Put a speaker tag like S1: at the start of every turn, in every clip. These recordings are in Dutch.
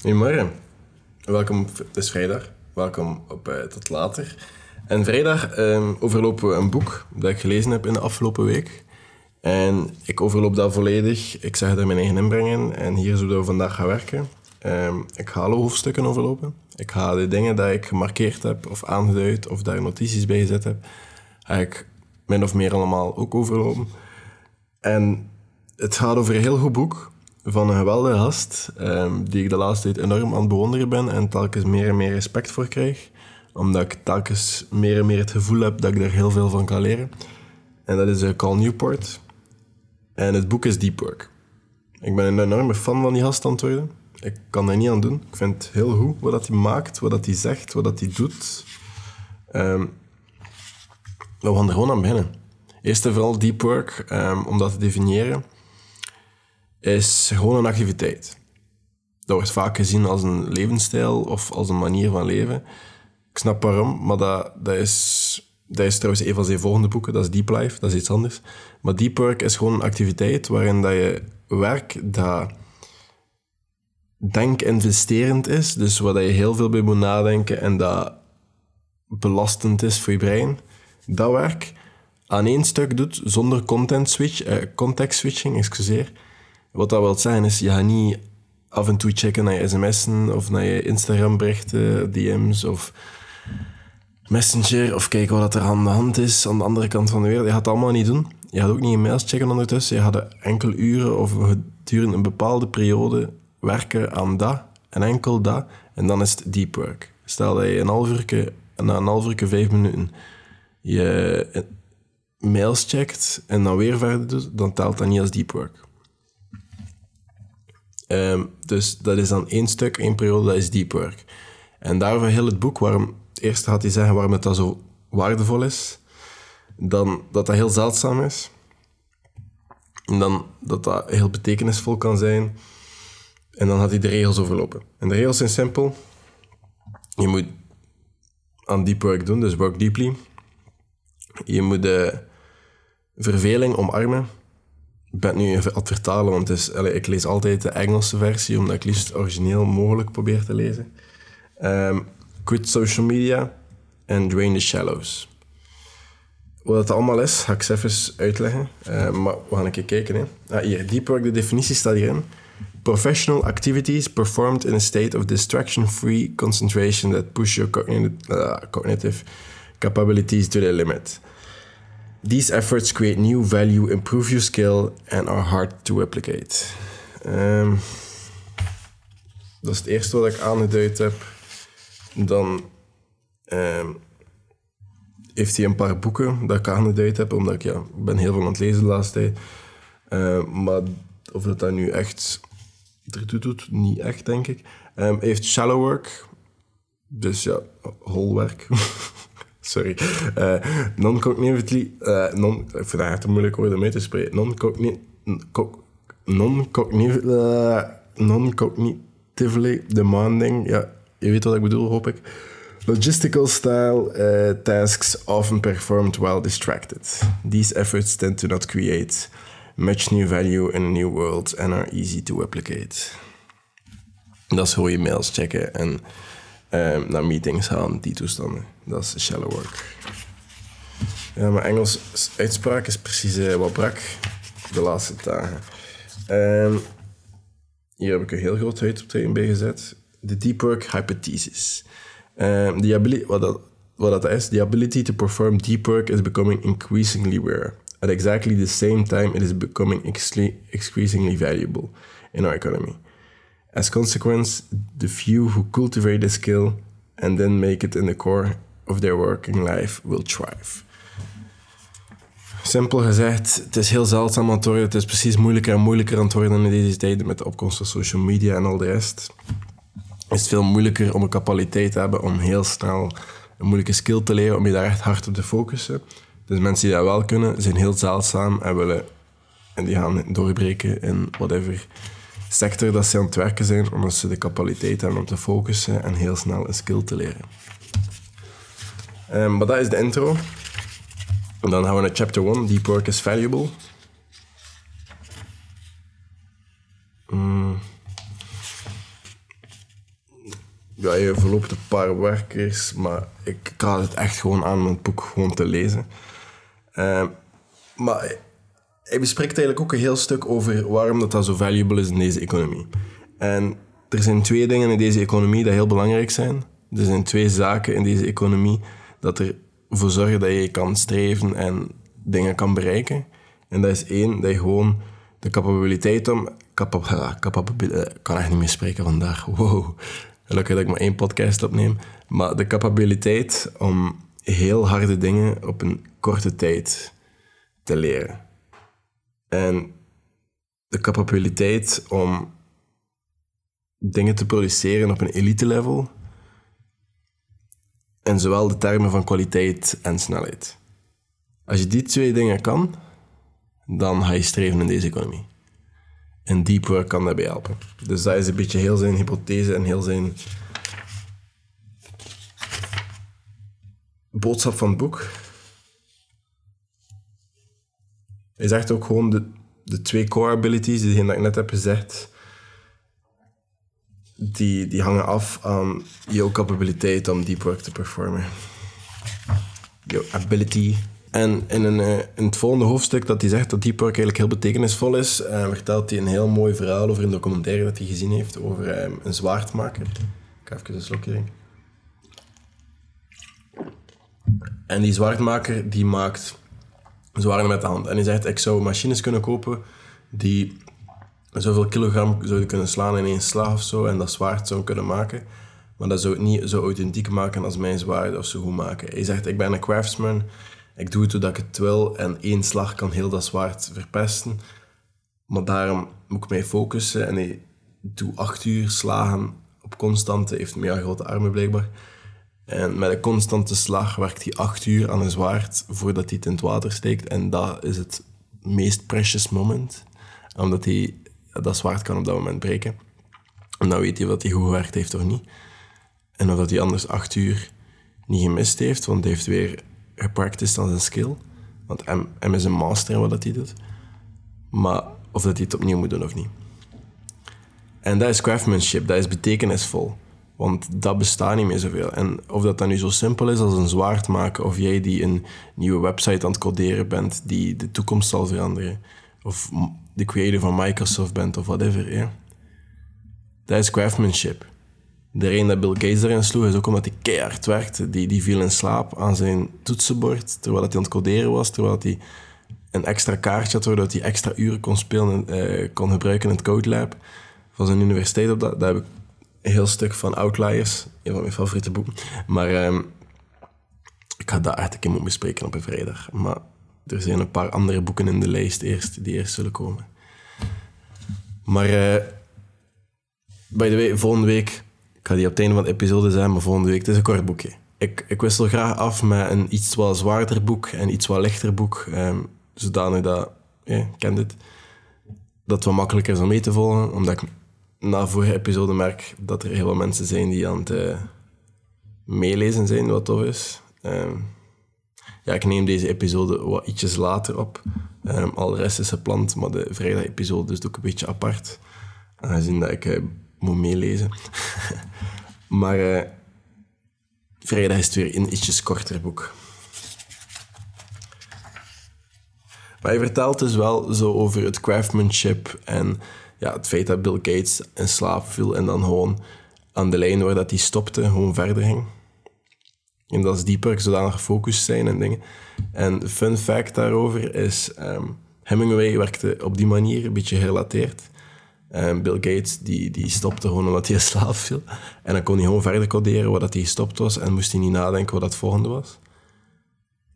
S1: Goedemorgen. Welkom, het is vrijdag. Welkom op uh, Tot Later. En vrijdag um, overlopen we een boek dat ik gelezen heb in de afgelopen week. En ik overloop dat volledig. Ik zeg er mijn eigen inbrengen. En hier zullen we vandaag gaan werken. Um, ik ga alle hoofdstukken overlopen. Ik ga de dingen die ik gemarkeerd heb of aangeduid of daar notities bij gezet heb, ga ik min of meer allemaal ook overlopen. En het gaat over een heel goed boek van een geweldige gast, um, die ik de laatste tijd enorm aan het bewonderen ben en telkens meer en meer respect voor krijg. Omdat ik telkens meer en meer het gevoel heb dat ik er heel veel van kan leren. En dat is uh, Newport. En het boek is Deep Work. Ik ben een enorme fan van die gast aan. Ik kan er niet aan doen. Ik vind het heel goed wat hij maakt, wat hij zegt, wat hij doet. Um, we gaan er gewoon aan beginnen. Eerst en vooral deep work, um, om dat te definiëren, is gewoon een activiteit. Dat wordt vaak gezien als een levensstijl of als een manier van leven. Ik snap waarom, maar dat, dat, is, dat is trouwens een van zijn volgende boeken. Dat is Deep Life, dat is iets anders. Maar deep work is gewoon een activiteit waarin dat je werk dat denkinvesterend is. Dus waar je heel veel bij moet nadenken en dat belastend is voor je brein. Dat werk aan één stuk doet zonder switch, eh, context switching, excuseer. Wat dat wil zeggen is, je gaat niet af en toe checken naar je sms'en of naar je Instagram berichten, DM's of Messenger of kijken wat er aan de hand is aan de andere kant van de wereld. Je gaat het allemaal niet doen. Je gaat ook niet je mails checken ondertussen. Je gaat enkele uren of gedurende een bepaalde periode werken aan dat en enkel dat. En dan is het deep work. Stel dat je een half na een half uur, vijf minuten je mails checkt en dan weer verder doet, dan telt dat niet als deep work. Um, dus dat is dan één stuk, één periode, dat is deep work. En daarover heel het boek, waarom, eerst gaat hij zeggen waarom het dat zo waardevol is, dan dat dat heel zeldzaam is, en dan dat dat heel betekenisvol kan zijn, en dan had hij de regels overlopen. En de regels zijn simpel. Je moet aan deep work doen, dus work deeply. Je moet de verveling omarmen. Ik ben nu even aan het vertalen, want is, allez, ik lees altijd de Engelse versie, omdat ik liefst origineel mogelijk probeer te lezen. Quit social media and drain the shallows. Wat het allemaal is, ga ik even uitleggen. Uh, maar we gaan een keer kijken. Hè. Ah, hier, deep work, de definitie staat hierin. Professional activities performed in a state of distraction-free concentration that push your uh, cognitive capabilities to their limit. These efforts create new value, improve your skill, and are hard to replicate. Um, dat is het eerste wat ik aangeduid heb. Dan um, heeft hij een paar boeken dat ik aangeduid heb, omdat ik, ja, ben heel veel aan het lezen de laatste tijd. Uh, maar of dat dat nu echt ertoe doet, niet echt, denk ik. Heeft shallow work, dus ja, holwerk. Sorry. Uh, non-cognitively... Uh, non, ik vind het moeilijk woord om mee te spreken. Non-cognitively... Non-cognitively demanding. Ja, je weet wat ik bedoel, hoop ik. Logistical style tasks often performed while distracted. These efforts tend to not create much new value in a new world and are easy to replicate. Dat is gewoon je mails checken en um, naar meetings gaan, die toestanden. Dat is shallow work. Ja, mijn Engels uitspraak is precies uh, wat brak de laatste dagen. Um, hier heb ik een heel groot uitoptreden bij gezet. De deep work hypothesis. Um, the ability, wat, dat, wat dat is, the ability to perform deep work is becoming increasingly rare. At exactly the same time, it is becoming increasingly valuable in our economy. As consequence, the few who cultivate the skill and then make it in the core of their working life will thrive. Simpel gezegd, het is heel zeldzaam aan het worden. Het is precies moeilijker en moeilijker aan het worden in deze tijden met de opkomst van social media en al de rest. Is het veel moeilijker om een capaciteit te hebben om heel snel een moeilijke skill te leren, om je daar echt hard op te focussen. Dus mensen die dat wel kunnen, zijn heel zeldzaam en willen en die gaan doorbreken in whatever sector dat ze aan het werken zijn, omdat ze de capaciteit hebben om te focussen en heel snel een skill te leren. Um, maar dat is de intro. En dan gaan we naar chapter 1, Deep Work is Valuable. Mm. ja, je verloopt een paar werkers, maar ik raad het echt gewoon aan om het boek gewoon te lezen. Uh, maar hij bespreekt eigenlijk ook een heel stuk over waarom dat, dat zo valuable is in deze economie. En er zijn twee dingen in deze economie die heel belangrijk zijn. Er zijn twee zaken in deze economie dat ervoor zorgen dat je kan streven en dingen kan bereiken. En dat is één, dat je gewoon de capabiliteit om... Capab, ik kan echt niet meer spreken vandaag. Wow. Gelukkig dat ik maar één podcast opneem. Maar de capabiliteit om heel harde dingen op een korte tijd te leren. En de capabiliteit om dingen te produceren op een elite level. En zowel de termen van kwaliteit en snelheid. Als je die twee dingen kan, dan ga je streven in deze economie. En deep work kan daarbij helpen. Dus dat is een beetje heel zijn hypothese en heel zijn boodschap van het boek. Hij zegt ook gewoon de, de twee core abilities, die ik net heb gezegd, die, die hangen af aan jouw capabiliteit om deep work te performen. Jouw ability. En in, een, eh, het volgende hoofdstuk dat hij zegt dat deep work eigenlijk heel betekenisvol is, uh, vertelt hij een heel mooi verhaal over een documentaire dat hij gezien heeft over uh, een zwaardmaker. Ik ga even een slokje drinken. En die zwaardmaker die maakt zwaarden met de hand. En hij zegt, ik zou machines kunnen kopen die zoveel kilogram zouden kunnen slaan in één slag of zo en dat zwaard zou kunnen maken. Maar dat zou het niet zo authentiek maken als mijn zwaard of zo goed maken. Hij zegt, ik ben een craftsman, ik doe het hoe ik het wil en één slag kan heel dat zwaard verpesten. Maar daarom moet ik mij focussen en hij doet acht uur slagen op constante, heeft meer grote armen blijkbaar. En met een constante slag werkt hij acht uur aan een zwaard voordat hij het in het water steekt. En dat is het meest precious moment. Omdat hij dat zwaard kan op dat moment breken. En dan weet hij of hij goed gewerkt heeft of niet. En of dat hij anders acht uur niet gemist heeft, want hij heeft weer gepracticed aan zijn skill. Want hem, is een master in wat hij doet. Maar of dat hij het opnieuw moet doen of niet. En dat is craftsmanship, dat is betekenisvol. Want dat bestaat niet meer zoveel. En of dat dan nu zo simpel is als een zwaard maken, of jij die een nieuwe website aan het coderen bent die de toekomst zal veranderen, of de creator van Microsoft bent of whatever, ja. dat is craftsmanship. De reden dat Bill Gates erin sloeg is ook omdat hij keihard werkte. Die, die viel in slaap aan zijn toetsenbord terwijl hij aan het coderen was, terwijl hij een extra kaartje had, waardoor hij extra uren kon spelen en uh, kon gebruiken in het Code Lab van zijn universiteit. Op dat, dat heb ik heel stuk van Outliers, een van mijn favoriete boeken. Maar um, ik dat echt een keer moeten bespreken op een vrijdag. Maar er zijn een paar andere boeken in de lijst eerst, die eerst zullen komen. Maar uh, by the way, volgende week, ik ga die op het einde van de episode zijn, maar volgende week, het is een kort boekje. Ik, ik wissel graag af met een iets wat zwaarder boek en iets wat lichter boek. Um, zodanig dat, ja, ken dit, dat het wat makkelijker is om mee te volgen, omdat ik na vorige episode merk dat er heel veel mensen zijn die aan het uh, meelezen zijn, wat tof is. Uh, ja, ik neem deze episode wat ietsjes later op. Um, al de rest is gepland, maar de vrijdag-episode is ook een beetje apart. Aangezien dat ik uh, moet meelezen. maar vrijdag is het weer een ietsjes korter boek. Maar hij vertelt dus wel zo over het craftsmanship en ja, het feit dat Bill Gates in slaap viel en dan gewoon aan de lijn waar dat hij stopte, gewoon verder ging. En dat is dieper, zodanig gefocust zijn en dingen. En fun fact daarover is, um, Hemingway werkte op die manier, een beetje gerelateerd. Um, Bill Gates die, die stopte gewoon omdat hij in slaap viel. En dan kon hij gewoon verder coderen waar dat hij gestopt was en moest hij niet nadenken wat dat volgende was.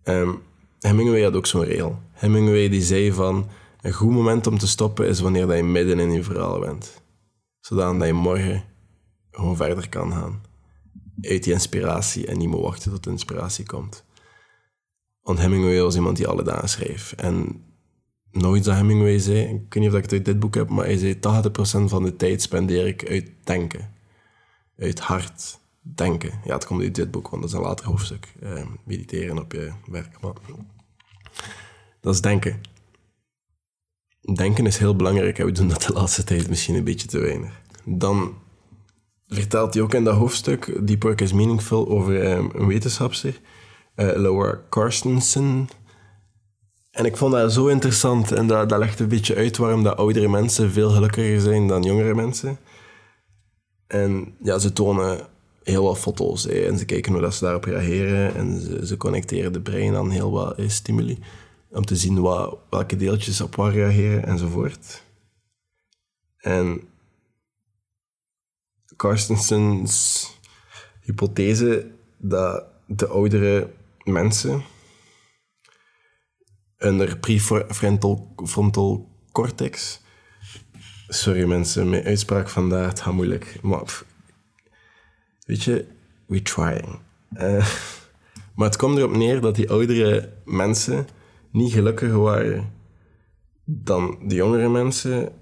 S1: Um, Hemingway had ook zo'n regel. Hemingway die zei van een goed moment om te stoppen is wanneer dat je midden in je verhaal bent. Zodat je morgen gewoon verder kan gaan. Uit die inspiratie en niet meer wachten tot de inspiratie komt. Want Hemingway was iemand die alle dagen schreef. En nooit dat Hemingway zei, ik weet niet of ik het uit dit boek heb, maar hij zei 80% van de tijd spendeer ik uit denken. Uit hard denken. Ja, het komt uit dit boek, want dat is een later hoofdstuk. Eh, mediteren op je werk. Dat is denken denken is heel belangrijk en we doen dat de laatste tijd misschien een beetje te weinig. Dan vertelt hij ook in dat hoofdstuk, Deep Work is Meaningful, over ehm, een wetenschapster, uh, Laura Carstensen. En ik vond dat zo interessant en dat, dat legt een beetje uit waarom dat oudere mensen veel gelukkiger zijn dan jongere mensen. En ja, ze tonen heel wat foto's en ze kijken hoe dat ze daarop reageren en ze, ze connecteren de brein aan heel wat eh, stimuli om te zien wat, welke deeltjes op waar reageren enzovoort. En Carstensens hypothese dat de oudere mensen hun prefrontal frontal cortex. Sorry mensen, mijn uitspraak vandaag het gaat moeilijk. Maar weet je, we trying. Uh, maar het komt erop neer dat die oudere mensen niet gelukkiger waren dan de jongere mensen,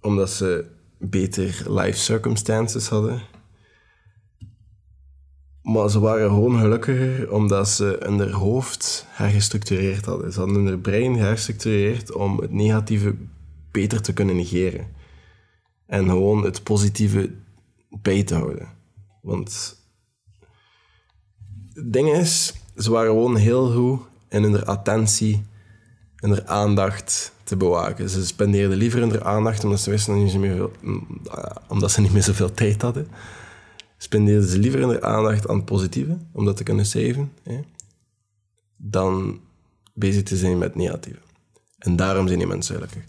S1: omdat ze beter life circumstances hadden. Maar ze waren gewoon gelukkiger omdat ze hun hoofd hergestructureerd hadden. Ze hadden hun brein hergestructureerd om het negatieve beter te kunnen negeren. En gewoon het positieve bij te houden. Want het ding is, ze waren gewoon heel goed in hun attentie en hun aandacht te bewaken. Ze spendeerden liever hun aandacht omdat ze wisten niet meer omdat ze niet meer zoveel tijd hadden. Spendeerden ze liever hun aandacht aan het positieve, om dat te kunnen saven, hè, dan bezig te zijn met negatieve. En daarom zijn die mensen gelukkig.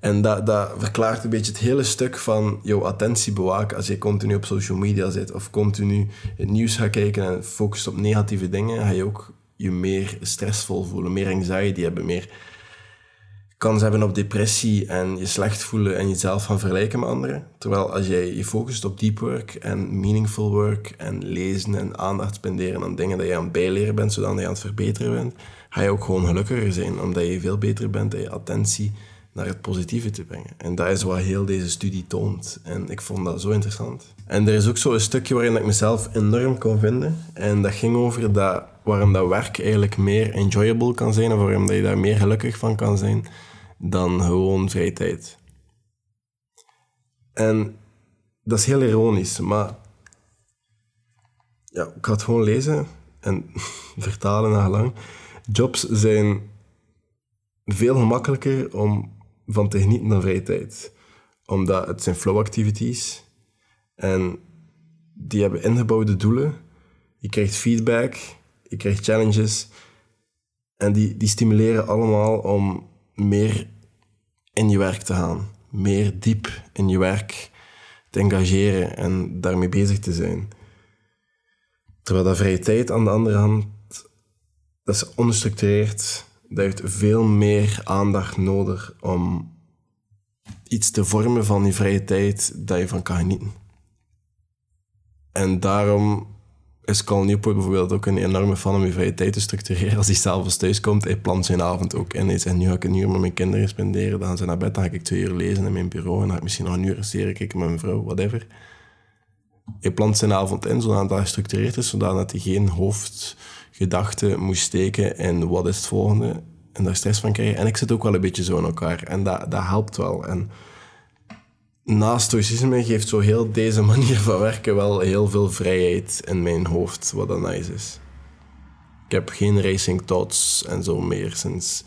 S1: En dat, dat verklaart een beetje het hele stuk van jouw attentie bewaken als je continu op social media zit of continu het nieuws gaat kijken en focust op negatieve dingen, ga je ook je meer stressvol voelen, meer anxiety hebben, meer kans hebben op depressie en je slecht voelen en jezelf gaan vergelijken met anderen. Terwijl als jij je focust op deep work en meaningful work en lezen en aandacht spenderen aan dingen dat je aan het bijleren bent, zodat je aan het verbeteren bent, ga je ook gewoon gelukkiger zijn, omdat je veel beter bent in je attentie naar het positieve te brengen. En dat is wat heel deze studie toont. En ik vond dat zo interessant. En er is ook zo een stukje waarin ik mezelf enorm kon vinden. En dat ging over dat, waarom dat werk eigenlijk meer enjoyable kan zijn, of waarom dat je daar meer gelukkig van kan zijn dan gewoon vrije tijd. En dat is heel ironisch, maar ja, ik ga het gewoon lezen en vertalen naar lang. Jobs zijn veel gemakkelijker om van te genieten dan vrije tijd. Omdat het zijn flow activities en die hebben ingebouwde doelen. Je krijgt feedback, je krijgt challenges en die, die stimuleren allemaal om meer in je werk te gaan. Meer diep in je werk te engageren en daarmee bezig te zijn. Terwijl dat vrije tijd aan de andere hand, dat is ongestructureerd. Dat heeft veel meer aandacht nodig om iets te vormen van die vrije tijd dat je van kan genieten. En daarom is Carl Newport bijvoorbeeld ook een enorme fan om je vrije tijd te structureren. Als hij s'avonds thuis komt, hij plant zijn avond ook in. Hij nu ga ik een uur met mijn kinderen spenderen. Dan gaan ze naar bed, dan ga ik twee uur lezen in mijn bureau. En dan ga ik misschien nog een uur serie kijken met mijn vrouw, whatever. Hij plant zijn avond in, zodat dat gestructureerd is, zodat hij geen hoofdgedachten moet steken in wat is het volgende. En daar stress van krijgen. En ik zit ook wel een beetje zo in elkaar. En dat, dat helpt wel. En naast stoïcisme geeft zo heel deze manier van werken wel heel veel vrijheid in mijn hoofd, wat dan nice is. Ik heb geen racing thoughts en zo meer sinds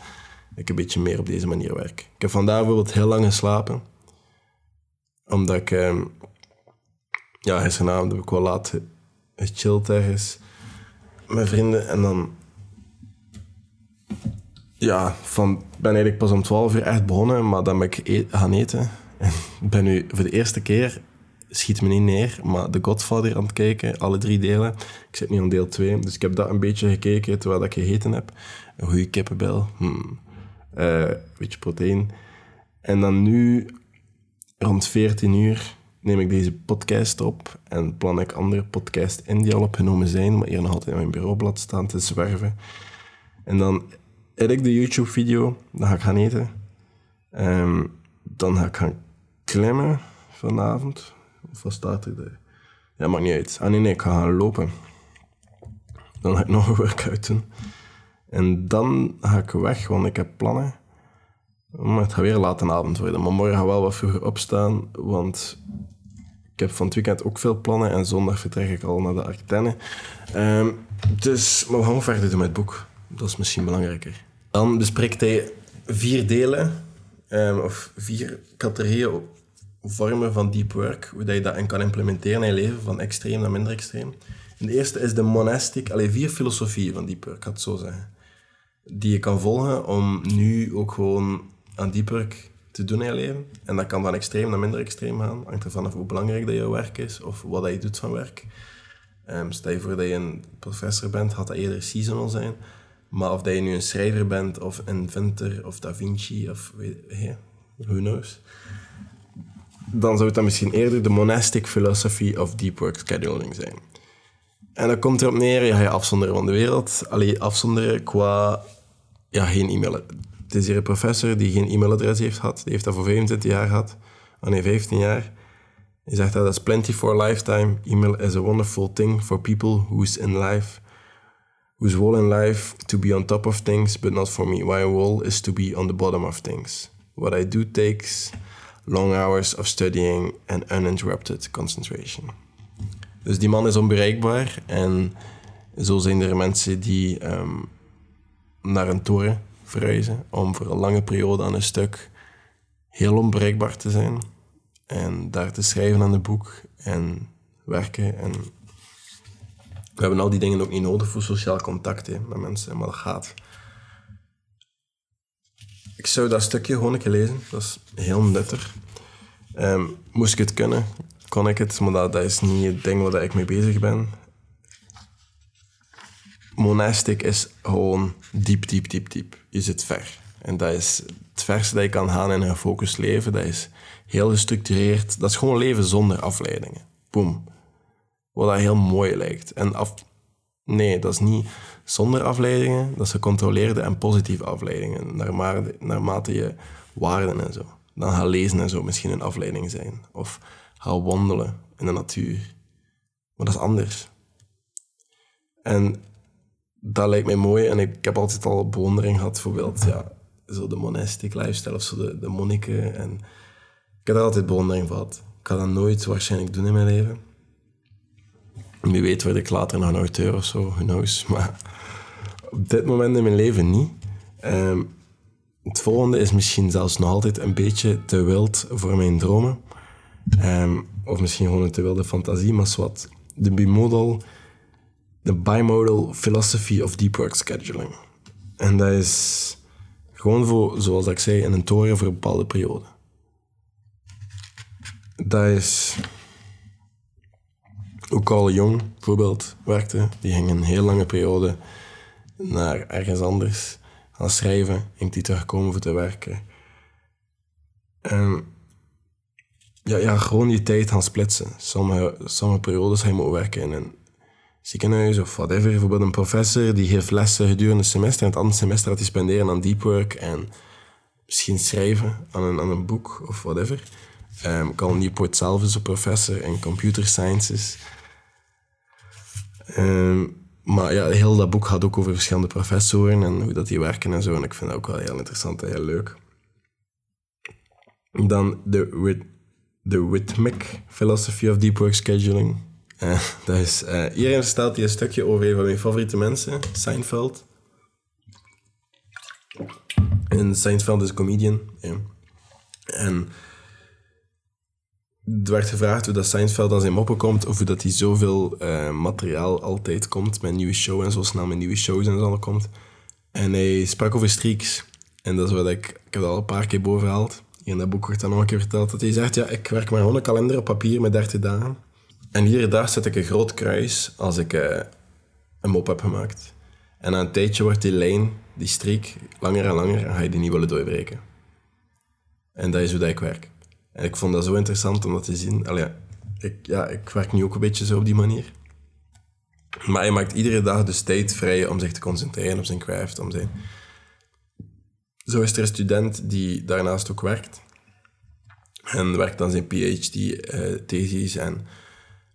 S1: ik een beetje meer op deze manier werk. Ik heb vandaag bijvoorbeeld heel lang geslapen, omdat ik, eh, ja, gisteravond heb ik wel laat gechilled ergens met vrienden en dan, ja, van, ben eigenlijk pas om 12 uur echt begonnen, maar dan ben ik e gaan eten ik ben nu voor de eerste keer, schiet me niet neer, maar The Godfather aan het kijken, alle drie delen. Ik zit nu aan deel 2, dus ik heb dat een beetje gekeken terwijl ik gegeten heb. Een goede kippenbel, hmm. uh, beetje proteïne. En dan nu, rond 14 uur, neem ik deze podcast op en plan ik andere podcasts in die al opgenomen zijn, maar hier nog altijd in mijn bureaublad staan te zwerven. En dan edit ik de YouTube-video, dan ga ik gaan eten. Um, dan ga ik gaan klimmen vanavond. Of er? Daar? Ja, maakt niet uit. Ah nee, nee, ik ga gaan lopen. Dan ga ik nog een workout doen. En dan ga ik weg, want ik heb plannen. Maar het gaat weer laat een avond worden. Maar morgen ga ik wel wat vroeger opstaan, want ik heb van het weekend ook veel plannen en zondag vertrek ik al naar de Ardennen. Ehm, dus, maar we gaan verder doen met het boek. Dat is misschien belangrijker. Dan bespreekt hij vier delen, ehm, of vier categorieën vormen van deep work, hoe dat je dat kan implementeren in je leven, van extreem naar minder extreem. De eerste is de monastic, alleen vier filosofieën van deep work, ik het zo zeggen. Die je kan volgen om nu ook gewoon aan deep work te doen in je leven. En dat kan van extreem naar minder extreem gaan. Hangt ervan hoe belangrijk dat jouw werk is of wat dat je doet van werk. Um, stel je voor dat je een professor bent, had dat eerder seasonal zijn. Maar of dat je nu een schrijver bent, of inventor, of Da Vinci, of weet, hey, who knows. Dan zou het dan misschien eerder de monastic philosophy of deep work scheduling zijn. En dat komt erop neer, je je afzonderen van de wereld. Alleen afzonderen qua ja, geen e-mail. Het is hier een professor die geen e-mailadres heeft gehad. Die heeft dat voor 25 jaar gehad. Oh nee, 15 jaar. Hij zegt dat is plenty for a lifetime. Email is a wonderful thing for people who's in life, whose role in life to be on top of things, but not for me. My role is to be on the bottom of things. What I do takes long hours of studying and uninterrupted concentration. Dus die man is onbereikbaar en zo zijn er mensen die um, naar een toren verhuizen om voor een lange periode aan een stuk heel onbereikbaar te zijn en daar te schrijven aan het boek en werken. En we hebben al die dingen ook niet nodig voor sociaal contact hè, met mensen, maar dat gaat. Ik zou dat stukje gewoon een keer lezen. Dat is heel nuttig. Um, moest ik het kunnen, kon ik het, maar dat, dat is niet het ding waar ik mee bezig ben. Monastic is gewoon diep, diep, diep, diep. Je zit ver. En dat is het verste dat je kan gaan in een gefocust leven. Dat is heel gestructureerd. Dat is gewoon leven zonder afleidingen. Boom. Wat dat heel mooi lijkt. En af... Nee, dat is niet zonder afleidingen. Dat is gecontroleerde en positieve afleidingen. Naarmate, naarmate je waarden en zo. Dan gaan lezen en zo misschien een afleiding zijn. Of gaan wandelen in de natuur. Maar dat is anders. En dat lijkt mij mooi. En ik heb altijd al bewondering gehad, bijvoorbeeld, ja, zo de monastic lifestyle of zo, de, de monniken. En ik heb er altijd bewondering voor gehad. Ik ga dat nooit waarschijnlijk doen in mijn leven. Wie weet word ik later nog een auteur of zo, who knows. Maar op dit moment in mijn leven niet. Um, het volgende is misschien zelfs nog altijd een beetje te wild voor mijn dromen. Um, of misschien gewoon een te wilde fantasie, maar wat. De bimodal, de bimodal philosophy of deep work scheduling. En dat is gewoon voor, zoals ik zei, een toren voor een bepaalde periode dat is ook al jong bijvoorbeeld werkte. Die ging een heel lange periode naar ergens anders gaan schrijven en die terugkomen voor te werken. En ja, ja, gewoon die tijd gaan splitsen. Sommige, sommige periodes ga je moeten werken in een ziekenhuis of whatever. Bijvoorbeeld een professor die geeft lessen gedurende het semester en het andere semester gaat hij spenderen aan deep work en misschien schrijven aan een, aan een boek of whatever. Um, Cal Newport zelf is een professor in computer sciences. Um, maar ja, heel dat boek gaat ook over verschillende professoren en hoe dat die werken en zo. En ik vind dat ook wel heel interessant en heel leuk. Dan de, de Rhythmic Philosophy of Deep Work Scheduling. Uh, dat is, uh, hierin stelt hij een stukje over een van mijn favoriete mensen, Seinfeld. En Seinfeld is een comedian. En er werd gevraagd hoe dat Seinfeld aan zijn moppen komt, of hoe dat hij zoveel uh, materiaal altijd komt met nieuwe show en zo snel met nieuwe shows en zo komt. En hij sprak over streaks. En dat is wat ik, ik heb al een paar keer boven gehaald. In dat boek wordt dan nog een keer verteld. Dat hij zegt, ja, ik werk maar gewoon een kalender op papier met 30 dagen. En iedere dag zet ik een groot kruis als ik uh, een mop heb gemaakt. En na een tijdje wordt die lijn, die streak, langer en langer en ga je die niet willen doorbreken. En dat is hoe dat ik werk. En ik vond dat zo interessant om dat te zien. Allee, ik, ja, ik werk nu ook een beetje zo op die manier. Maar hij maakt iedere dag dus tijd vrij om zich te concentreren op zijn craft. Om zijn... Zo is er een student die daarnaast ook werkt. En werkt aan zijn PhD-thesis. Uh, en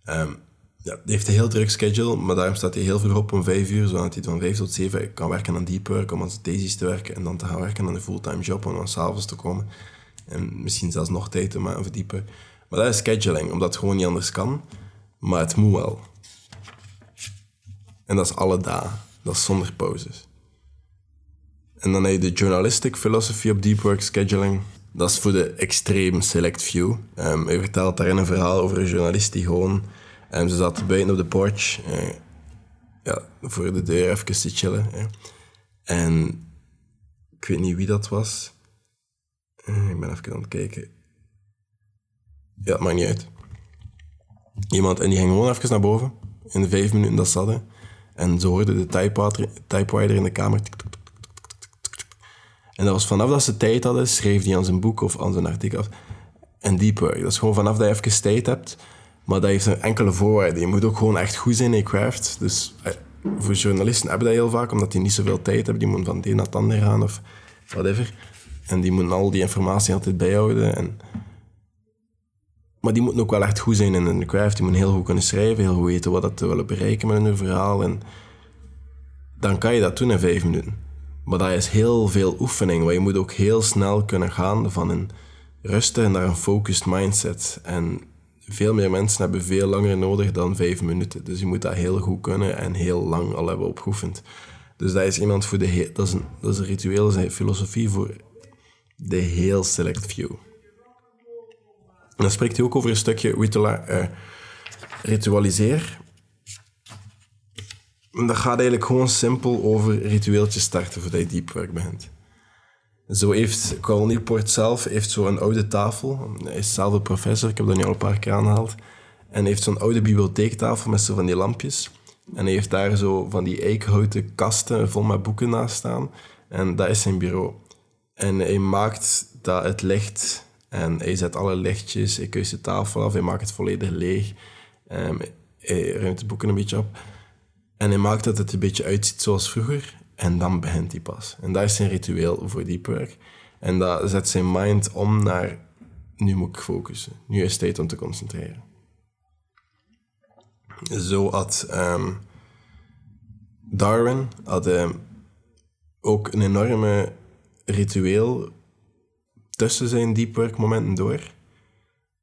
S1: um, ja, die heeft een heel druk schedule, maar daarom staat hij heel vroeg op om vijf uur, zodat hij van vijf tot zeven kan werken aan deep work, om aan zijn thesis te werken en dan te gaan werken aan een fulltime job om dan s'avonds te komen en misschien zelfs nog tijd te verdiepen Maar dat is scheduling, omdat het gewoon niet anders kan. Maar het moet wel. En dat is alle dagen. Dat is zonder pauzes. En dan heb je de journalistic philosophy op deep work scheduling. Dat is voor de extreem select few. Um, hij vertelt daarin een verhaal over een journalist die gewoon... Um, ze zaten buiten op de porch. Uh, ja, voor de deur even te chillen. En ik weet niet wie dat was. Uh, ik ben even aan het kijken. Ja, het maakt niet uit. Iemand, en die ging gewoon even naar boven. In de vijf minuten dat ze hadden. En ze hoorden de typewriter in de kamer. En dat was vanaf dat ze tijd hadden, schreef hij aan zijn boek of aan zijn artikel. En deep. Dat is gewoon vanaf dat je even tijd hebt. Maar dat heeft een enkele voorwaarden. Je moet ook gewoon echt goed zijn in craft. Dus eh, voor journalisten hebben dat heel vaak, omdat die niet zoveel tijd hebben. Die moeten van het een naar het ander gaan of whatever. En die moeten al die informatie altijd bijhouden. En... Maar die moeten ook wel echt goed zijn in hun craft. Die moeten heel goed kunnen schrijven, heel goed weten wat ze willen bereiken met hun verhaal. En dan kan je dat doen in vijf minuten. Maar dat is heel veel oefening, want je moet ook heel snel kunnen gaan van een rustige naar een focused mindset. En veel meer mensen hebben veel langer nodig dan vijf minuten. Dus je moet dat heel goed kunnen en heel lang al hebben opgeoefend. Dus dat is iemand voor de dat is een, dat is een ritueel, dat is een filosofie voor de heel select few. Dan spreekt hij ook over een stukje uh, ritualiseer. Dat gaat eigenlijk gewoon simpel over ritueeltjes starten voordat je deep work begint. Zo heeft Carl Newport zelf heeft zo een oude tafel. Hij is zelf een professor, ik heb dat nu al een paar keer aangehaald. En heeft zo'n oude bibliotheektafel met zo van die lampjes. En hij heeft daar zo van die eikenhouten kasten vol met boeken naast staan. En dat is zijn bureau. En hij maakt dat het licht en hij zet alle lichtjes, hij kuist de tafel af, hij maakt het volledig leeg. Um, hij ruimt de boeken een beetje op. En hij maakt dat het een beetje uitziet zoals vroeger. En dan begint hij pas. En dat is zijn ritueel voor deep work. En dat zet zijn mind om naar... Nu moet ik focussen. Nu is het tijd om te concentreren. Zo had um, Darwin had, um, ook een enorme ritueel tussen zijn deep work momenten door.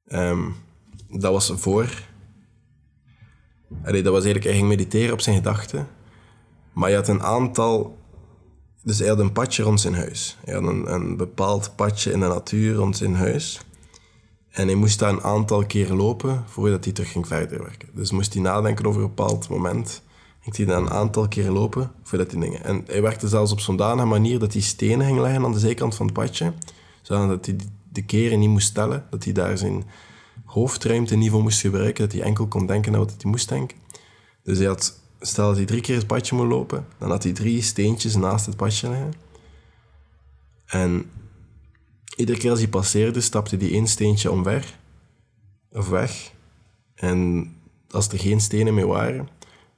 S1: Um, dat was voor dat was eigenlijk, hij ging mediteren op zijn gedachten. Maar je had een aantal... Dus hij had een padje rond zijn huis. Hij had een, een bepaald padje in de natuur rond zijn huis. En hij moest daar een aantal keer lopen voordat hij terug ging verder werken. Dus moest hij nadenken over een bepaald moment. Ging hij dan een aantal keer lopen voordat hij dingen... En hij werkte zelfs op zo'n manier dat hij stenen ging leggen aan de zijkant van het padje. Zodat hij de keren niet moest tellen. Dat hij daar zijn hoofdruimte voor moest gebruiken, dat hij enkel kon denken aan wat hij moest denken. Dus hij had, stel dat hij drie keer het padje moet lopen, dan had hij drie steentjes naast het padje liggen. En iedere keer als hij passeerde, stapte hij één steentje omver, of weg. En als er geen stenen meer waren,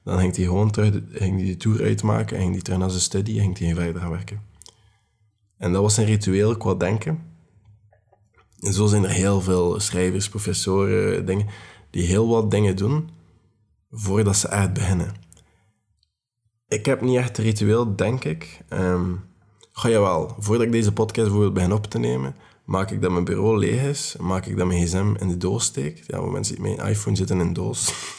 S1: dan ging hij gewoon terug ging hij de tour uitmaken en ging hij terug naar zijn studie ging hij verder gaan werken. En dat was een ritueel qua denken. En zo zijn er heel veel schrijvers, professoren, dingen, die heel wat dingen doen voordat ze echt beginnen. Ik heb niet echt een ritueel, denk ik. Um, ga je wel, voordat ik deze podcast bijvoorbeeld begin op te nemen, maak ik dat mijn bureau leeg is, maak ik dat mijn gsm in de doos steek. Ja, mensen, mijn iPhone zit in een doos.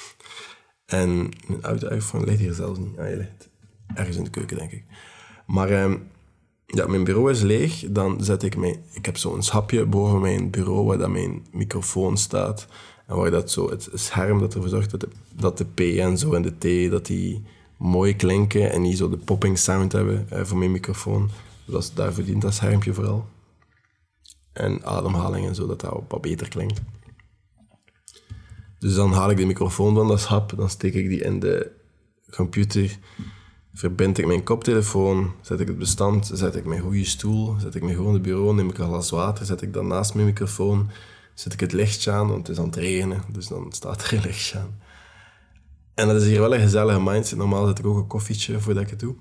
S1: en mijn oude iPhone ligt hier zelfs niet. Je ligt ergens in de keuken, denk ik. Maar um, ja, mijn bureau is leeg, dan zet ik mijn... Ik heb zo'n schapje boven mijn bureau waar dat mijn microfoon staat. En waar dat zo het scherm dat ervoor zorgt dat de, dat de P en zo en de T, dat die mooi klinken en niet zo de popping sound hebben eh, voor mijn microfoon. Dus daarvoor dient dat schermpje vooral. En ademhaling en zo, dat dat wat beter klinkt. Dus dan haal ik de microfoon van dat schap, dan steek ik die in de computer verbind ik mijn koptelefoon, zet ik het bestand, zet ik mijn goede stoel, zet ik mijn gewone bureau, neem ik een glas water, zet ik dan naast mijn microfoon, zet ik het lichtje aan, want het is aan het regenen, dus dan staat er een lichtje aan. En dat is hier wel een gezellige mindset. Normaal zet ik ook een koffietje voordat ik het doe.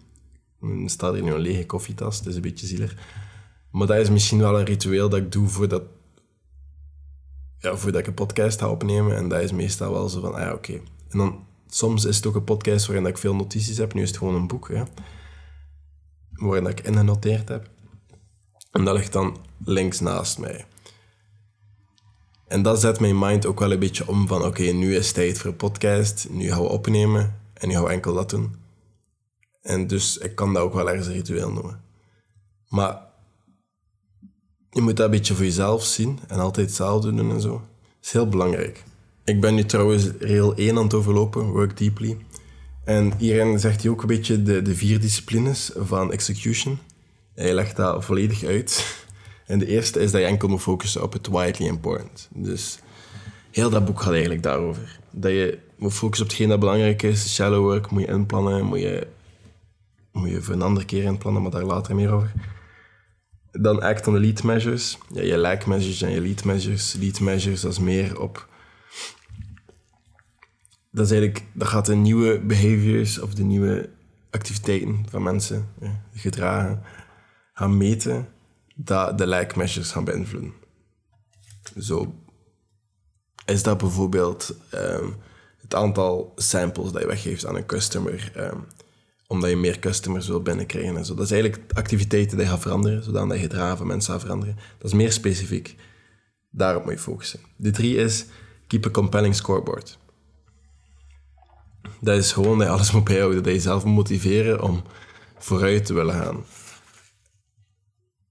S1: Dan staat hier nu een lege koffietas, het is een beetje zielig. Maar dat is misschien wel een ritueel dat ik doe voordat, ja, voordat ik een podcast ga opnemen. En dat is meestal wel zo van, ah ja, oké. En dan soms is het ook een podcast waarin ik veel notities heb. Nu is het gewoon een boek, hè, waarin ik ingenoteerd heb. En dat ligt dan links naast mij. En dat zet mijn mind ook wel een beetje om van oké, nu is het tijd voor een podcast, nu gaan we opnemen en nu gaan we enkel dat doen. En dus ik kan dat ook wel ergens een ritueel noemen. Maar je moet dat een beetje voor jezelf zien en altijd hetzelfde doen en zo. Dat is heel belangrijk. Ik ben nu trouwens rail 1 aan het overlopen, Work Deeply. En hierin zegt hij ook een beetje de, de vier disciplines van execution. Hij legt dat volledig uit. En de eerste is dat je enkel moet focussen op het widely important. Dus heel dat boek gaat eigenlijk daarover. Dat je moet focussen op hetgeen dat belangrijk is. Shallow work moet je inplannen, moet je, moet je voor een andere keer inplannen, maar daar later meer over. Dan act on the lead measures. Ja, je lag measures en je lead measures. Lead measures, dat is meer op... Dat is eigenlijk... Dat gaat de nieuwe behaviors of de nieuwe activiteiten van mensen, ja, gedragen, gaan meten dat de lag measures gaan beïnvloeden. Zo is dat bijvoorbeeld um, het aantal samples dat je weggeeft aan een customer, um, omdat je meer customers wil binnenkrijgen en zo. Dat is eigenlijk activiteiten die gaan veranderen, zodat je van mensen gaat veranderen. Dat is meer specifiek. Daarop moet je focussen. De drie is keep a compelling scoreboard. Dat is gewoon dat je alles moet bijhouden, dat je jezelf moet motiveren om vooruit te willen gaan.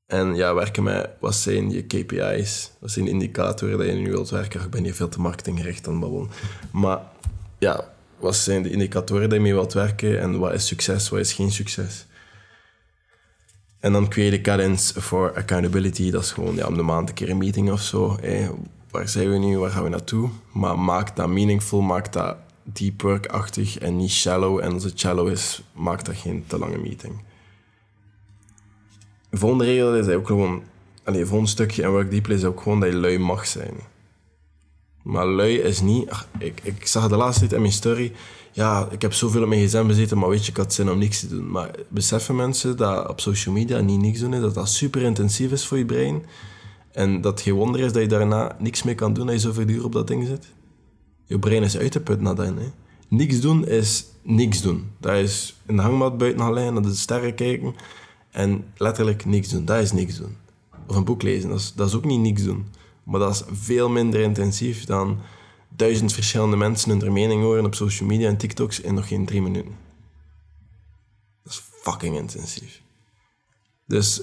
S1: En ja, werken met wat zijn je KPI's, wat zijn de indicatoren dat je nu wilt werken. Ik ben hier veel te marketinggericht aan babbelen. Maar ja, wat zijn de indicatoren dat je mee wilt werken en wat is succes, wat is geen succes. En dan creëer je cadence for accountability. Dat is gewoon ja, om de maand een keer een meeting of zo. waar zijn we nu, waar gaan we naartoe? Maar maak dat meaningful, maak dat deep work-achtig en niet shallow. En als het shallow is, maak dat geen te lange meeting. De volgende regel is ook gewoon... Allee, volgende stukje en work deeply is ook gewoon dat je lui mag zijn. Maar lui is niet... Ik, ik zag de laatste tijd in mijn story... Ja, ik heb zoveel op mijn gsm bezeten, maar weet je, ik had zin om niks te doen. Maar beseffen mensen dat op social media niet niks doen is, dat dat super intensief is voor je brein. En dat het geen wonder is dat je daarna niks meer kan doen als je zoveel uur op dat ding zit. Je brein is uit de put. Niks doen is niks doen. Dat is een hangmat buiten gaan liggen, naar de sterren kijken en letterlijk niks doen. Dat is niks doen. Of een boek lezen, dat is, dat is ook niet niks doen. Maar dat is veel minder intensief dan duizend verschillende mensen hun mening horen op social media en TikToks in nog geen drie minuten. Dat is fucking intensief. Dus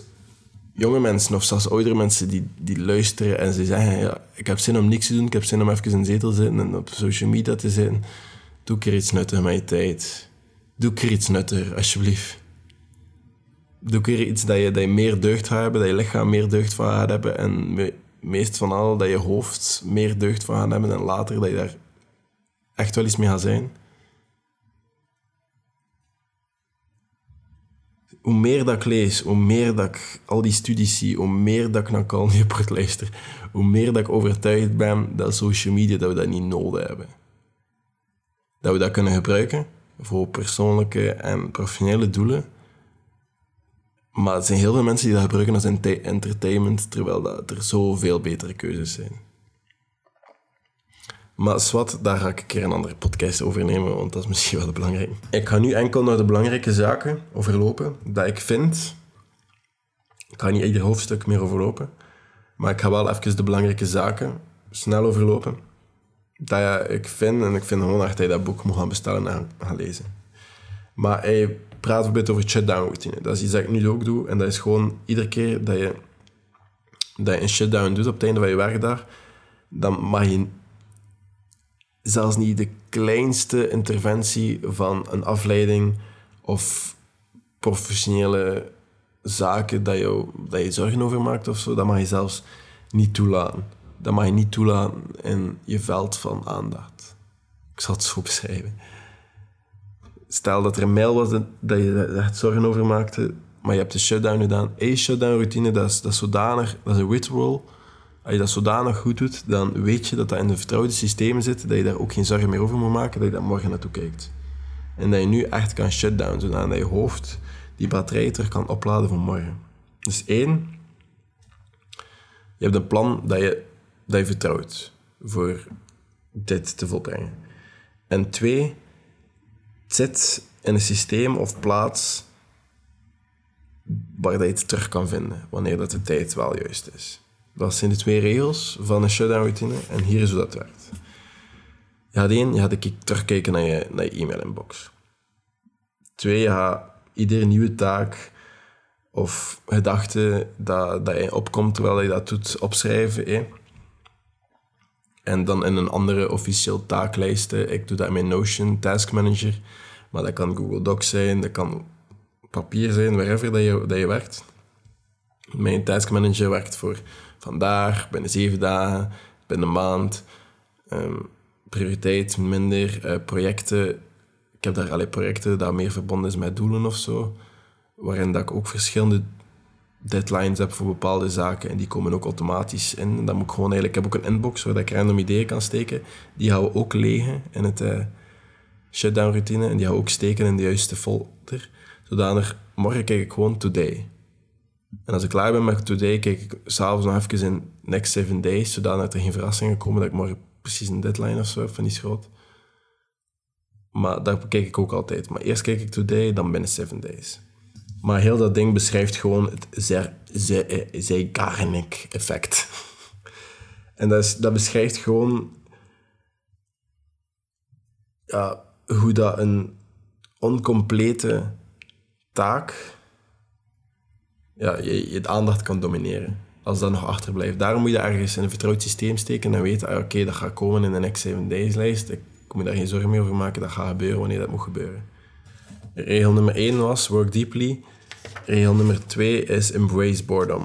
S1: jonge mensen of zelfs oudere mensen die, die luisteren en ze zeggen: ja, Ik heb zin om niks te doen, ik heb zin om even in zetel te zitten en op social media te zitten. Doe keer iets nuttigs met je tijd. Doe keer iets nuttiger, alsjeblieft. Doe keer iets dat je, dat je meer deugd gaat hebben, dat je lichaam meer deugd van hebben en meest van al dat je hoofd meer deugd van gaat hebben en later dat je daar echt wel iets mee gaat zijn. hoe meer dat ik lees, hoe meer dat ik al die studies zie, hoe meer dat ik naar Cal Newport luister, hoe meer dat ik overtuigd ben dat social media, dat we dat niet nodig hebben. Dat we dat kunnen gebruiken voor persoonlijke en professionele doelen. Maar er zijn heel veel mensen die dat gebruiken als entertainment, terwijl dat er zoveel betere keuzes zijn. Maar zwart, daar ga ik een keer een andere podcast over nemen, want dat is misschien wel belangrijk. Ik ga nu enkel naar de belangrijke zaken overlopen, dat ik vind... Ik ga niet ieder hoofdstuk meer overlopen, maar ik ga wel even de belangrijke zaken snel overlopen. Dat ik vind, en ik vind gewoon dat je dat boek moet gaan bestellen en gaan lezen. Maar hij praat beetje over shutdown routine. Dat is iets dat ik nu ook doe, en dat is gewoon iedere keer dat je, dat je een shutdown doet op het einde van je werk daar, dan mag je zelfs niet de kleinste interventie van een afleiding of professionele zaken dat je, dat je zorgen over maakt of zo, dat mag je zelfs niet toelaten. Dat mag je niet toelaten in je veld van aandacht. Ik zal het zo beschrijven. Stel dat er een mail was dat je echt zorgen over maakte, maar je hebt de shutdown gedaan. Een shutdown routine, dat is, dat zodanig, dat is een ritual als je dat zodanig goed doet, dan weet je dat dat in de vertrouwde systemen zit, dat je daar ook geen zorgen meer over moet maken, dat je daar morgen naartoe kijkt. En dat je nu echt kan shutdown, zodat je hoofd die batterij terug kan opladen voor morgen. Dus één, je hebt een plan dat je, dat je vertrouwt voor dit te volbrengen. En twee, zit in een systeem of plaats waar dat je het terug kan vinden, wanneer dat de tijd wel juist is. Dat zijn de twee regels van een shutdown routine. En hier is hoe dat werkt. Je gaat één, je gaat terugkijken naar je, naar je e-mail-inbox. Twee, je gaat iedere nieuwe taak of gedachte dat, dat je opkomt terwijl je dat doet opschrijven. En dan in een andere officieel taaklijsten. Ik doe dat in mijn Notion Task Manager. Maar dat kan Google Docs zijn, dat kan papier zijn, wherever dat je, dat je werkt. Mijn Task Manager werkt voor vandaag, binnen zeven dagen, binnen een maand. Um, prioriteit minder, uh, projecten. Ik heb daar allerlei projecten dat meer verbonden is met doelen of zo. Waarin dat ik ook verschillende deadlines heb voor bepaalde zaken en die komen ook automatisch in. Dan moet ik gewoon eigenlijk, heb ook een inbox waar ik random ideeën kan steken. Die houden ook legen in het uh, shutdown routine en die we ook steken in de juiste folder. Zodanig, morgen kijk ik gewoon today. En als ik klaar ben met today, kijk ik s'avonds nog even in next seven days, zodat er geen verrassingen komen dat ik morgen precies een deadline of zo van die groot. Maar daar kijk ik ook altijd. Maar eerst kijk ik today, dan binnen seven days. Maar heel dat ding beschrijft gewoon het Zeigarnik-effect. En dat, is, dat beschrijft gewoon ja, hoe dat een oncomplete taak ja, je, je aandacht kan domineren. Als dat nog achterblijft. Daarom moet je ergens in een vertrouwd systeem steken en weten, ah, oké, dat gaat komen in de next 7 days lijst. Ik moet daar geen zorgen meer over maken, dat gaat gebeuren wanneer dat moet gebeuren. Regel nummer 1 was work deeply. Regel nummer 2 is embrace boredom.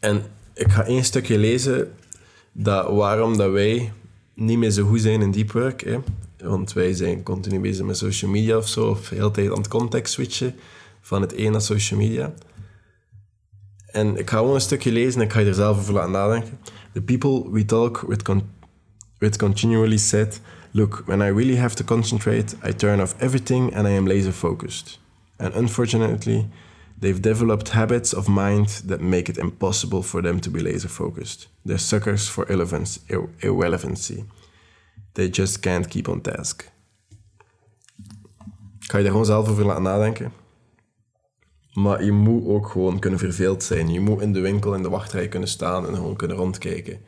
S1: En ik ga één stukje lezen dat waarom dat wij niet meer zo goed zijn in deep work. Hè? Want wij zijn continu bezig met social media of zo, of heel tijd aan het context switchen van het een naar social media. En ik ga gewoon een stukje lezen en ik ga je er zelf over laten nadenken. The people we talk with, with continually said, look, when I really have to concentrate, I turn off everything and I am laser focused. And unfortunately, they've developed habits of mind that make it impossible for them to be laser focused. They're suckers for irrelevancy. They just can't keep on task. Ga je daar gewoon zelf over laten nadenken. Maar je moet ook gewoon kunnen verveeld zijn. Je moet in de winkel in de wachtrij kunnen staan en gewoon kunnen rondkijken.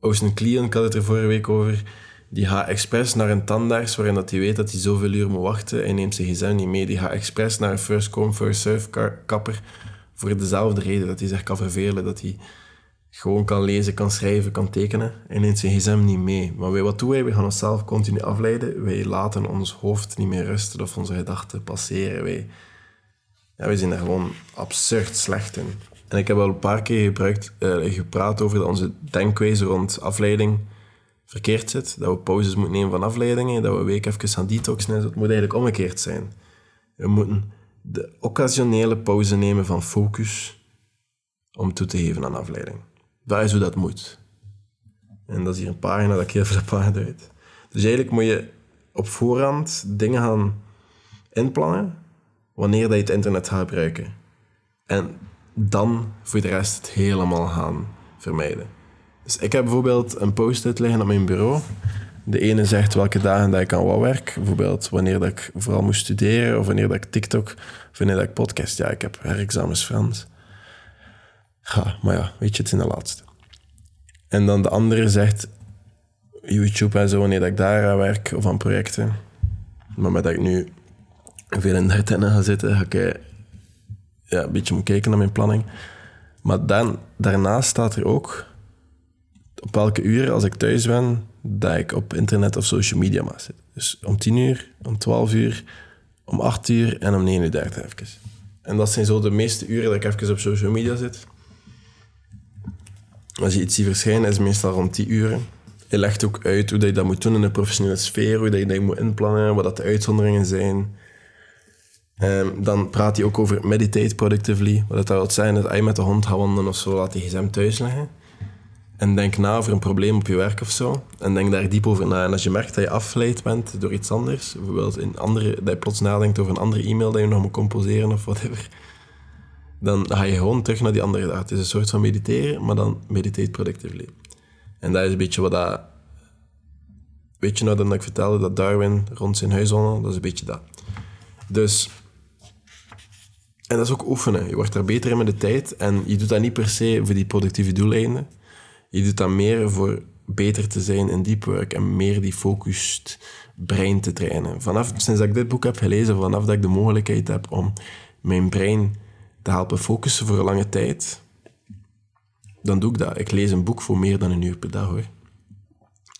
S1: Ocean Clean, had het er vorige week over, die gaat expres naar een tandarts waarin dat hij weet dat hij zoveel uur moet wachten en neemt zijn gsm niet mee. Die gaat expres naar een first come, first serve kapper voor dezelfde reden dat hij zich kan vervelen, dat hij gewoon kan lezen, kan schrijven, kan tekenen en neemt zijn gsm niet mee. Maar wij, wat doen wij? We gaan onszelf continu afleiden. Wij laten ons hoofd niet meer rusten of onze gedachten passeren. Wij ja, we zijn er gewoon absurd slecht in. En ik heb al een paar keer gebruikt, uh, gepraat over onze denkwijze rond afleiding verkeerd zit. Dat we pauzes moeten nemen van afleidingen, dat we een week even gaan detoxen. Het moet eigenlijk omgekeerd zijn. We moeten de occasionele pauze nemen van focus om toe te geven aan afleiding. Dat is hoe dat moet. En dat is hier een pagina dat ik heel veel paard uit. Dus eigenlijk moet je op voorhand dingen gaan inplannen wanneer dat je het internet gaat gebruiken. En dan voor de rest het helemaal gaan vermijden. Dus ik heb bijvoorbeeld een post-it liggen op mijn bureau. De ene zegt welke dagen dat ik aan wat werk. Bijvoorbeeld wanneer dat ik vooral moet studeren, of wanneer dat ik TikTok, of wanneer dat ik podcast. Ja, ik heb herexamens Frans. Ja, maar ja, weet je, het in de laatste. En dan de andere zegt YouTube en zo, wanneer dat ik daar aan werk, of aan projecten. Maar met dat ik nu veel in de retina gaan zitten, ga ik eh, ja, een beetje moeten kijken naar mijn planning. Maar dan, daarnaast staat er ook op welke uur, als ik thuis ben, dat ik op internet of social media mag zitten. Dus om 10 uur, om 12 uur, om 8 uur en om 9 uur 30 even. En dat zijn zo de meeste uren dat ik even op social media zit. Als je iets ziet verschijnen, is het meestal rond 10 uur. Je legt ook uit hoe je dat moet doen in een professionele sfeer, hoe je dat moet inplannen, wat dat de uitzonderingen zijn. Um, dan praat hij ook over meditate productively. Wat dat wil zijn, dat als je met de hond gaat wandelen of zo, laat die gsm thuis leggen. En denk na over een probleem op je werk of zo. En denk daar diep over na. En als je merkt dat je afgeleid bent door iets anders, bijvoorbeeld in andere, dat je plots nadenkt over een andere e-mail dat je nog moet composeren of whatever, dan ga je gewoon terug naar die andere dag. Het is een soort van mediteren, maar dan meditate productively. En dat is een beetje wat dat... Weet je nou dat ik vertelde dat Darwin rond zijn huis wandelde? Dat is een beetje dat. Dus En dat is ook oefenen. Je wordt daar beter in met de tijd. En je doet dat niet per se voor die productieve doeleinden. Je doet dat meer voor beter te zijn in deep work en meer die focused brein te trainen. Vanaf, sinds ik dit boek heb gelezen, vanaf dat ik de mogelijkheid heb om mijn brein te helpen focussen voor een lange tijd, dan doe ik dat. Ik lees een boek voor meer dan een uur per dag hoor.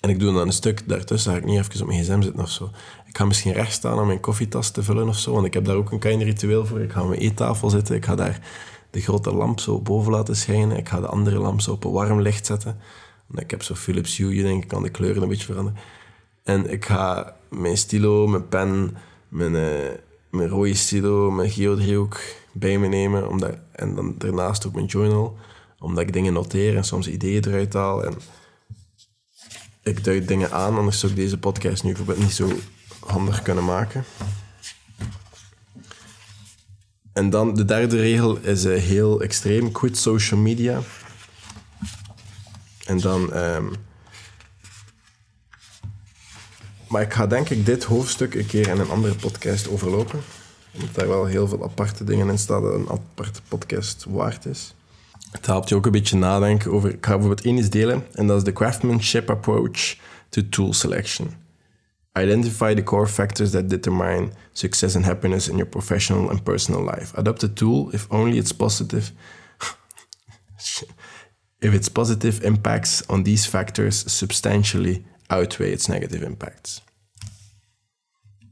S1: En ik doe dan een stuk daartussen, ga ik niet even op mijn gsm zitten of zo. Ik ga misschien recht staan om mijn koffietas te vullen of zo, want ik heb daar ook een klein ritueel voor. Ik ga aan mijn eettafel zitten, ik ga daar de grote lamp zo boven laten schijnen. Ik ga de andere lamp zo op een warm licht zetten. Ik heb zo Philips Hue, denk ik, kan de kleuren een beetje veranderen. En ik ga mijn stilo, mijn pen, mijn, uh, mijn rode stilo, mijn geodriehoek bij me nemen. Omdat, en dan daarnaast ook mijn journal, omdat ik dingen noteer en soms ideeën eruit haal. En ik duid dingen aan, anders zou ik deze podcast nu bijvoorbeeld niet zo handig kunnen maken. En dan de derde regel is uh, heel extreem: quit social media. En dan. Um, maar ik ga denk ik dit hoofdstuk een keer in een andere podcast overlopen. Omdat daar wel heel veel aparte dingen in staan dat een aparte podcast waard is. Het helpt je ook een beetje nadenken over... Ik ga bijvoorbeeld één iets delen. En dat is de craftsmanship approach to tool selection. Identify the core factors that determine success and happiness in your professional and personal life. Adopt a tool if only it's positive. if its positive impacts on these factors substantially outweigh its negative impacts.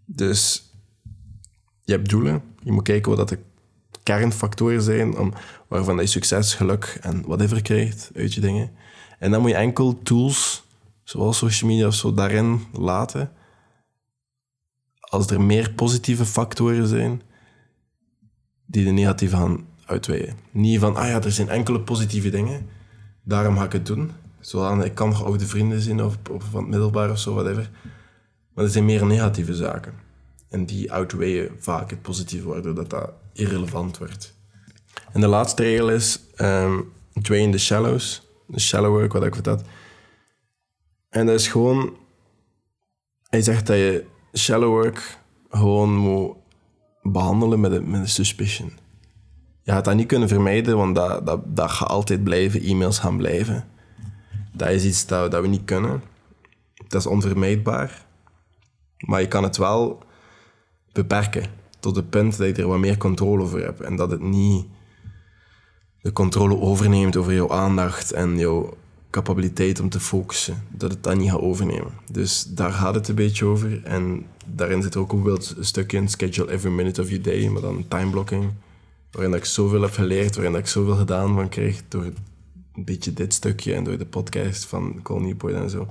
S1: Dus je hebt doelen. Je moet kijken wat de kernfactoren zijn om, waarvan je succes, geluk en whatever krijgt uit je dingen. En dan moet je enkel tools, zoals social media of zo, daarin laten. Als er meer positieve factoren zijn die de negatieve gaan uitweien. Niet van, ah ja, er zijn enkele positieve dingen, daarom ga ik het doen. Zolang ik kan nog oude vrienden zien of, of van het middelbaar of zo, whatever. Maar er zijn meer negatieve zaken. En die outweien vaak het positieve, waardoor dat, dat irrelevant wordt. En de laatste regel is um, train the shallows. De shallow work, wat ik vertel. En dat is gewoon... Hij zegt dat je shallow work gewoon moet behandelen met een, met een suspicion. Je gaat dat niet kunnen vermijden, want dat, dat, dat gaat altijd blijven. E-mails gaan blijven. Dat is iets dat, dat we niet kunnen. Dat is onvermijdbaar. Maar je kan het wel beperken tot het punt dat je er wat meer controle over hebt. En dat het niet de controle overneemt over jouw aandacht en jouw capaciteit om te focussen. Dat het dat niet gaat overnemen. Dus daar gaat het een beetje over. En daarin zit ook een stukje in, schedule every minute of your day, maar dan timeblocking. Waarin ik zoveel heb geleerd, waarin ik zoveel gedaan van krijg door een beetje dit stukje en door de podcast van Cole Newport en zo.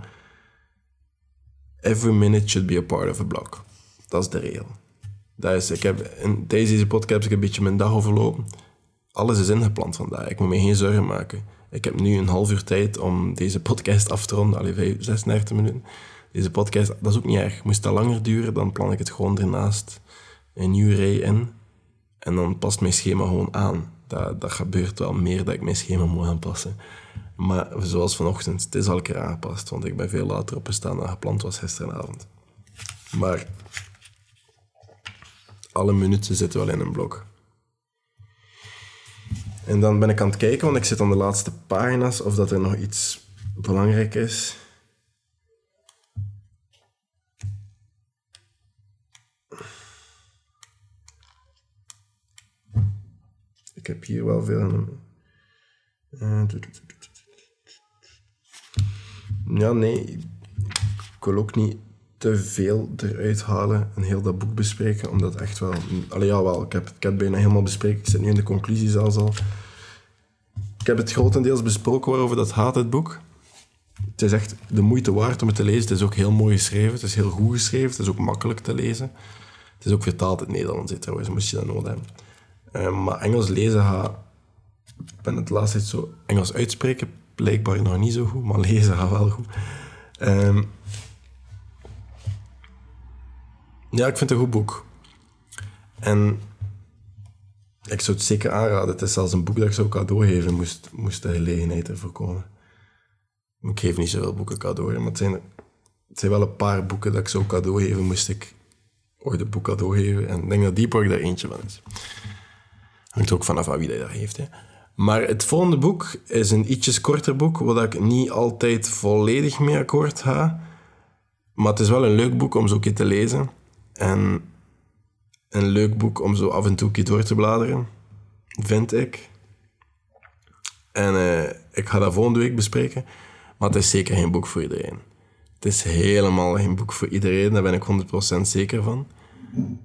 S1: Every minute should be a part of a block. Dat is de regel. Dat is, ik heb, deze podcast heb ik een beetje mijn dag overlopen. Alles is ingepland vandaag. Ik moet me geen zorgen maken. Ik heb nu een half uur tijd om deze podcast af te ronden. Allee, 36 minuten. Deze podcast, dat is ook niet erg. Moest dat langer duren, dan plan ik het gewoon ernaast een nieuwe rij in. En dan past mijn schema gewoon aan. Dat, dat gebeurt wel meer dat ik mijn schema moet aanpassen. Maar zoals vanochtend, het is al een keer aangepast, want ik ben veel later opgestaan dan gepland was gisteravond. Maar alle minuten zitten wel in een blok. En dan ben ik aan het kijken, want ik zit aan de laatste pagina's, of dat er nog iets belangrijk is. Ik heb hier wel veel. Ja, nee. Ik wil ook niet te veel eruit halen en heel dat boek bespreken, omdat echt wel... Allee, ja, wel, ik heb, ik heb het bijna helemaal bespreken. Ik zit nu in de conclusie zelfs al. Ik heb het grotendeels besproken waarover dat gaat, het boek. Het is echt de moeite waard om het te lezen. Het is ook heel mooi geschreven. Het is heel goed geschreven. Het is ook makkelijk te lezen. Het is ook vertaald in het Nederlands, trouwens, moest je dat nodig hebben. Uh, maar Engels lezen gaat... Ik ben het laatst zo... Engels uitspreken blijkbaar nog niet zo goed, maar lezen gaat wel goed. Um, ja, ik vind het een goed boek. En ik zou het zeker aanraden. Het is zelfs een boek dat ik zou cadeau geven, moest, moest de gelegenheid ervoor komen. Ik geef niet zoveel boeken cadeau, maar het zijn, het zijn wel een paar boeken dat ik zou cadeau geven, moest ik ooit een boek cadeau geven. En ik denk dat Deep Work daar eentje van is. Hangt ook vanaf aan wie dat heeft. Hè. Maar het volgende boek is een ietsjes korter boek, waar ik niet altijd volledig mee akkoord ga. Maar het is wel een leuk boek om zo een keer te lezen. En een leuk boek om zo af en toe door te bladeren, vind ik. En eh, ik ga dat volgende week bespreken. Maar het is zeker geen boek voor iedereen. Het is helemaal geen boek voor iedereen, daar ben ik 100% zeker van.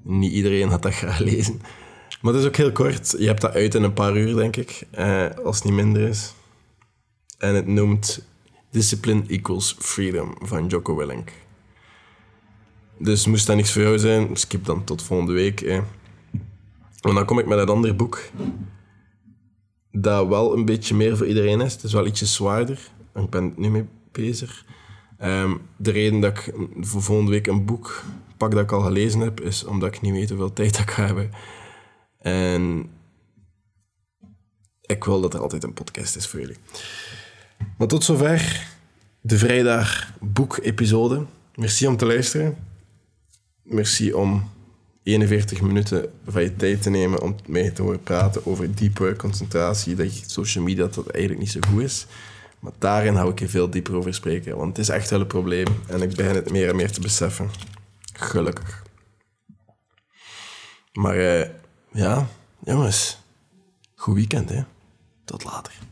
S1: Niet iedereen had dat graag lezen. Maar het is ook heel kort. Je hebt dat uit in een paar uur, denk ik, eh, als het niet minder is. En het noemt Discipline Equals Freedom van Jocko Willink. Dus moest dat niks voor jou zijn, skip dan tot volgende week. En dan kom ik met het andere boek. Dat wel een beetje meer voor iedereen is. Het is wel ietsje zwaarder. Ik ben nu mee bezig. Ehm, de reden dat ik voor volgende week een boek pak dat ik al gelezen heb, is omdat ik niet weet hoeveel tijd ik ga hebben. En ik wil dat er altijd een podcast is voor jullie. Maar tot zover de vrijdag boek-episode. Merci om te luisteren. Merci om 41 minuten van je tijd te nemen om mij te horen praten over work, concentratie, dat je social media dat eigenlijk niet zo goed is. Maar daarin hou ik je veel dieper over spreken, want het is echt wel een probleem en ik begin het meer en meer te beseffen. Gelukkig. Maar eh, ja, jongens, goed weekend hè. Tot later.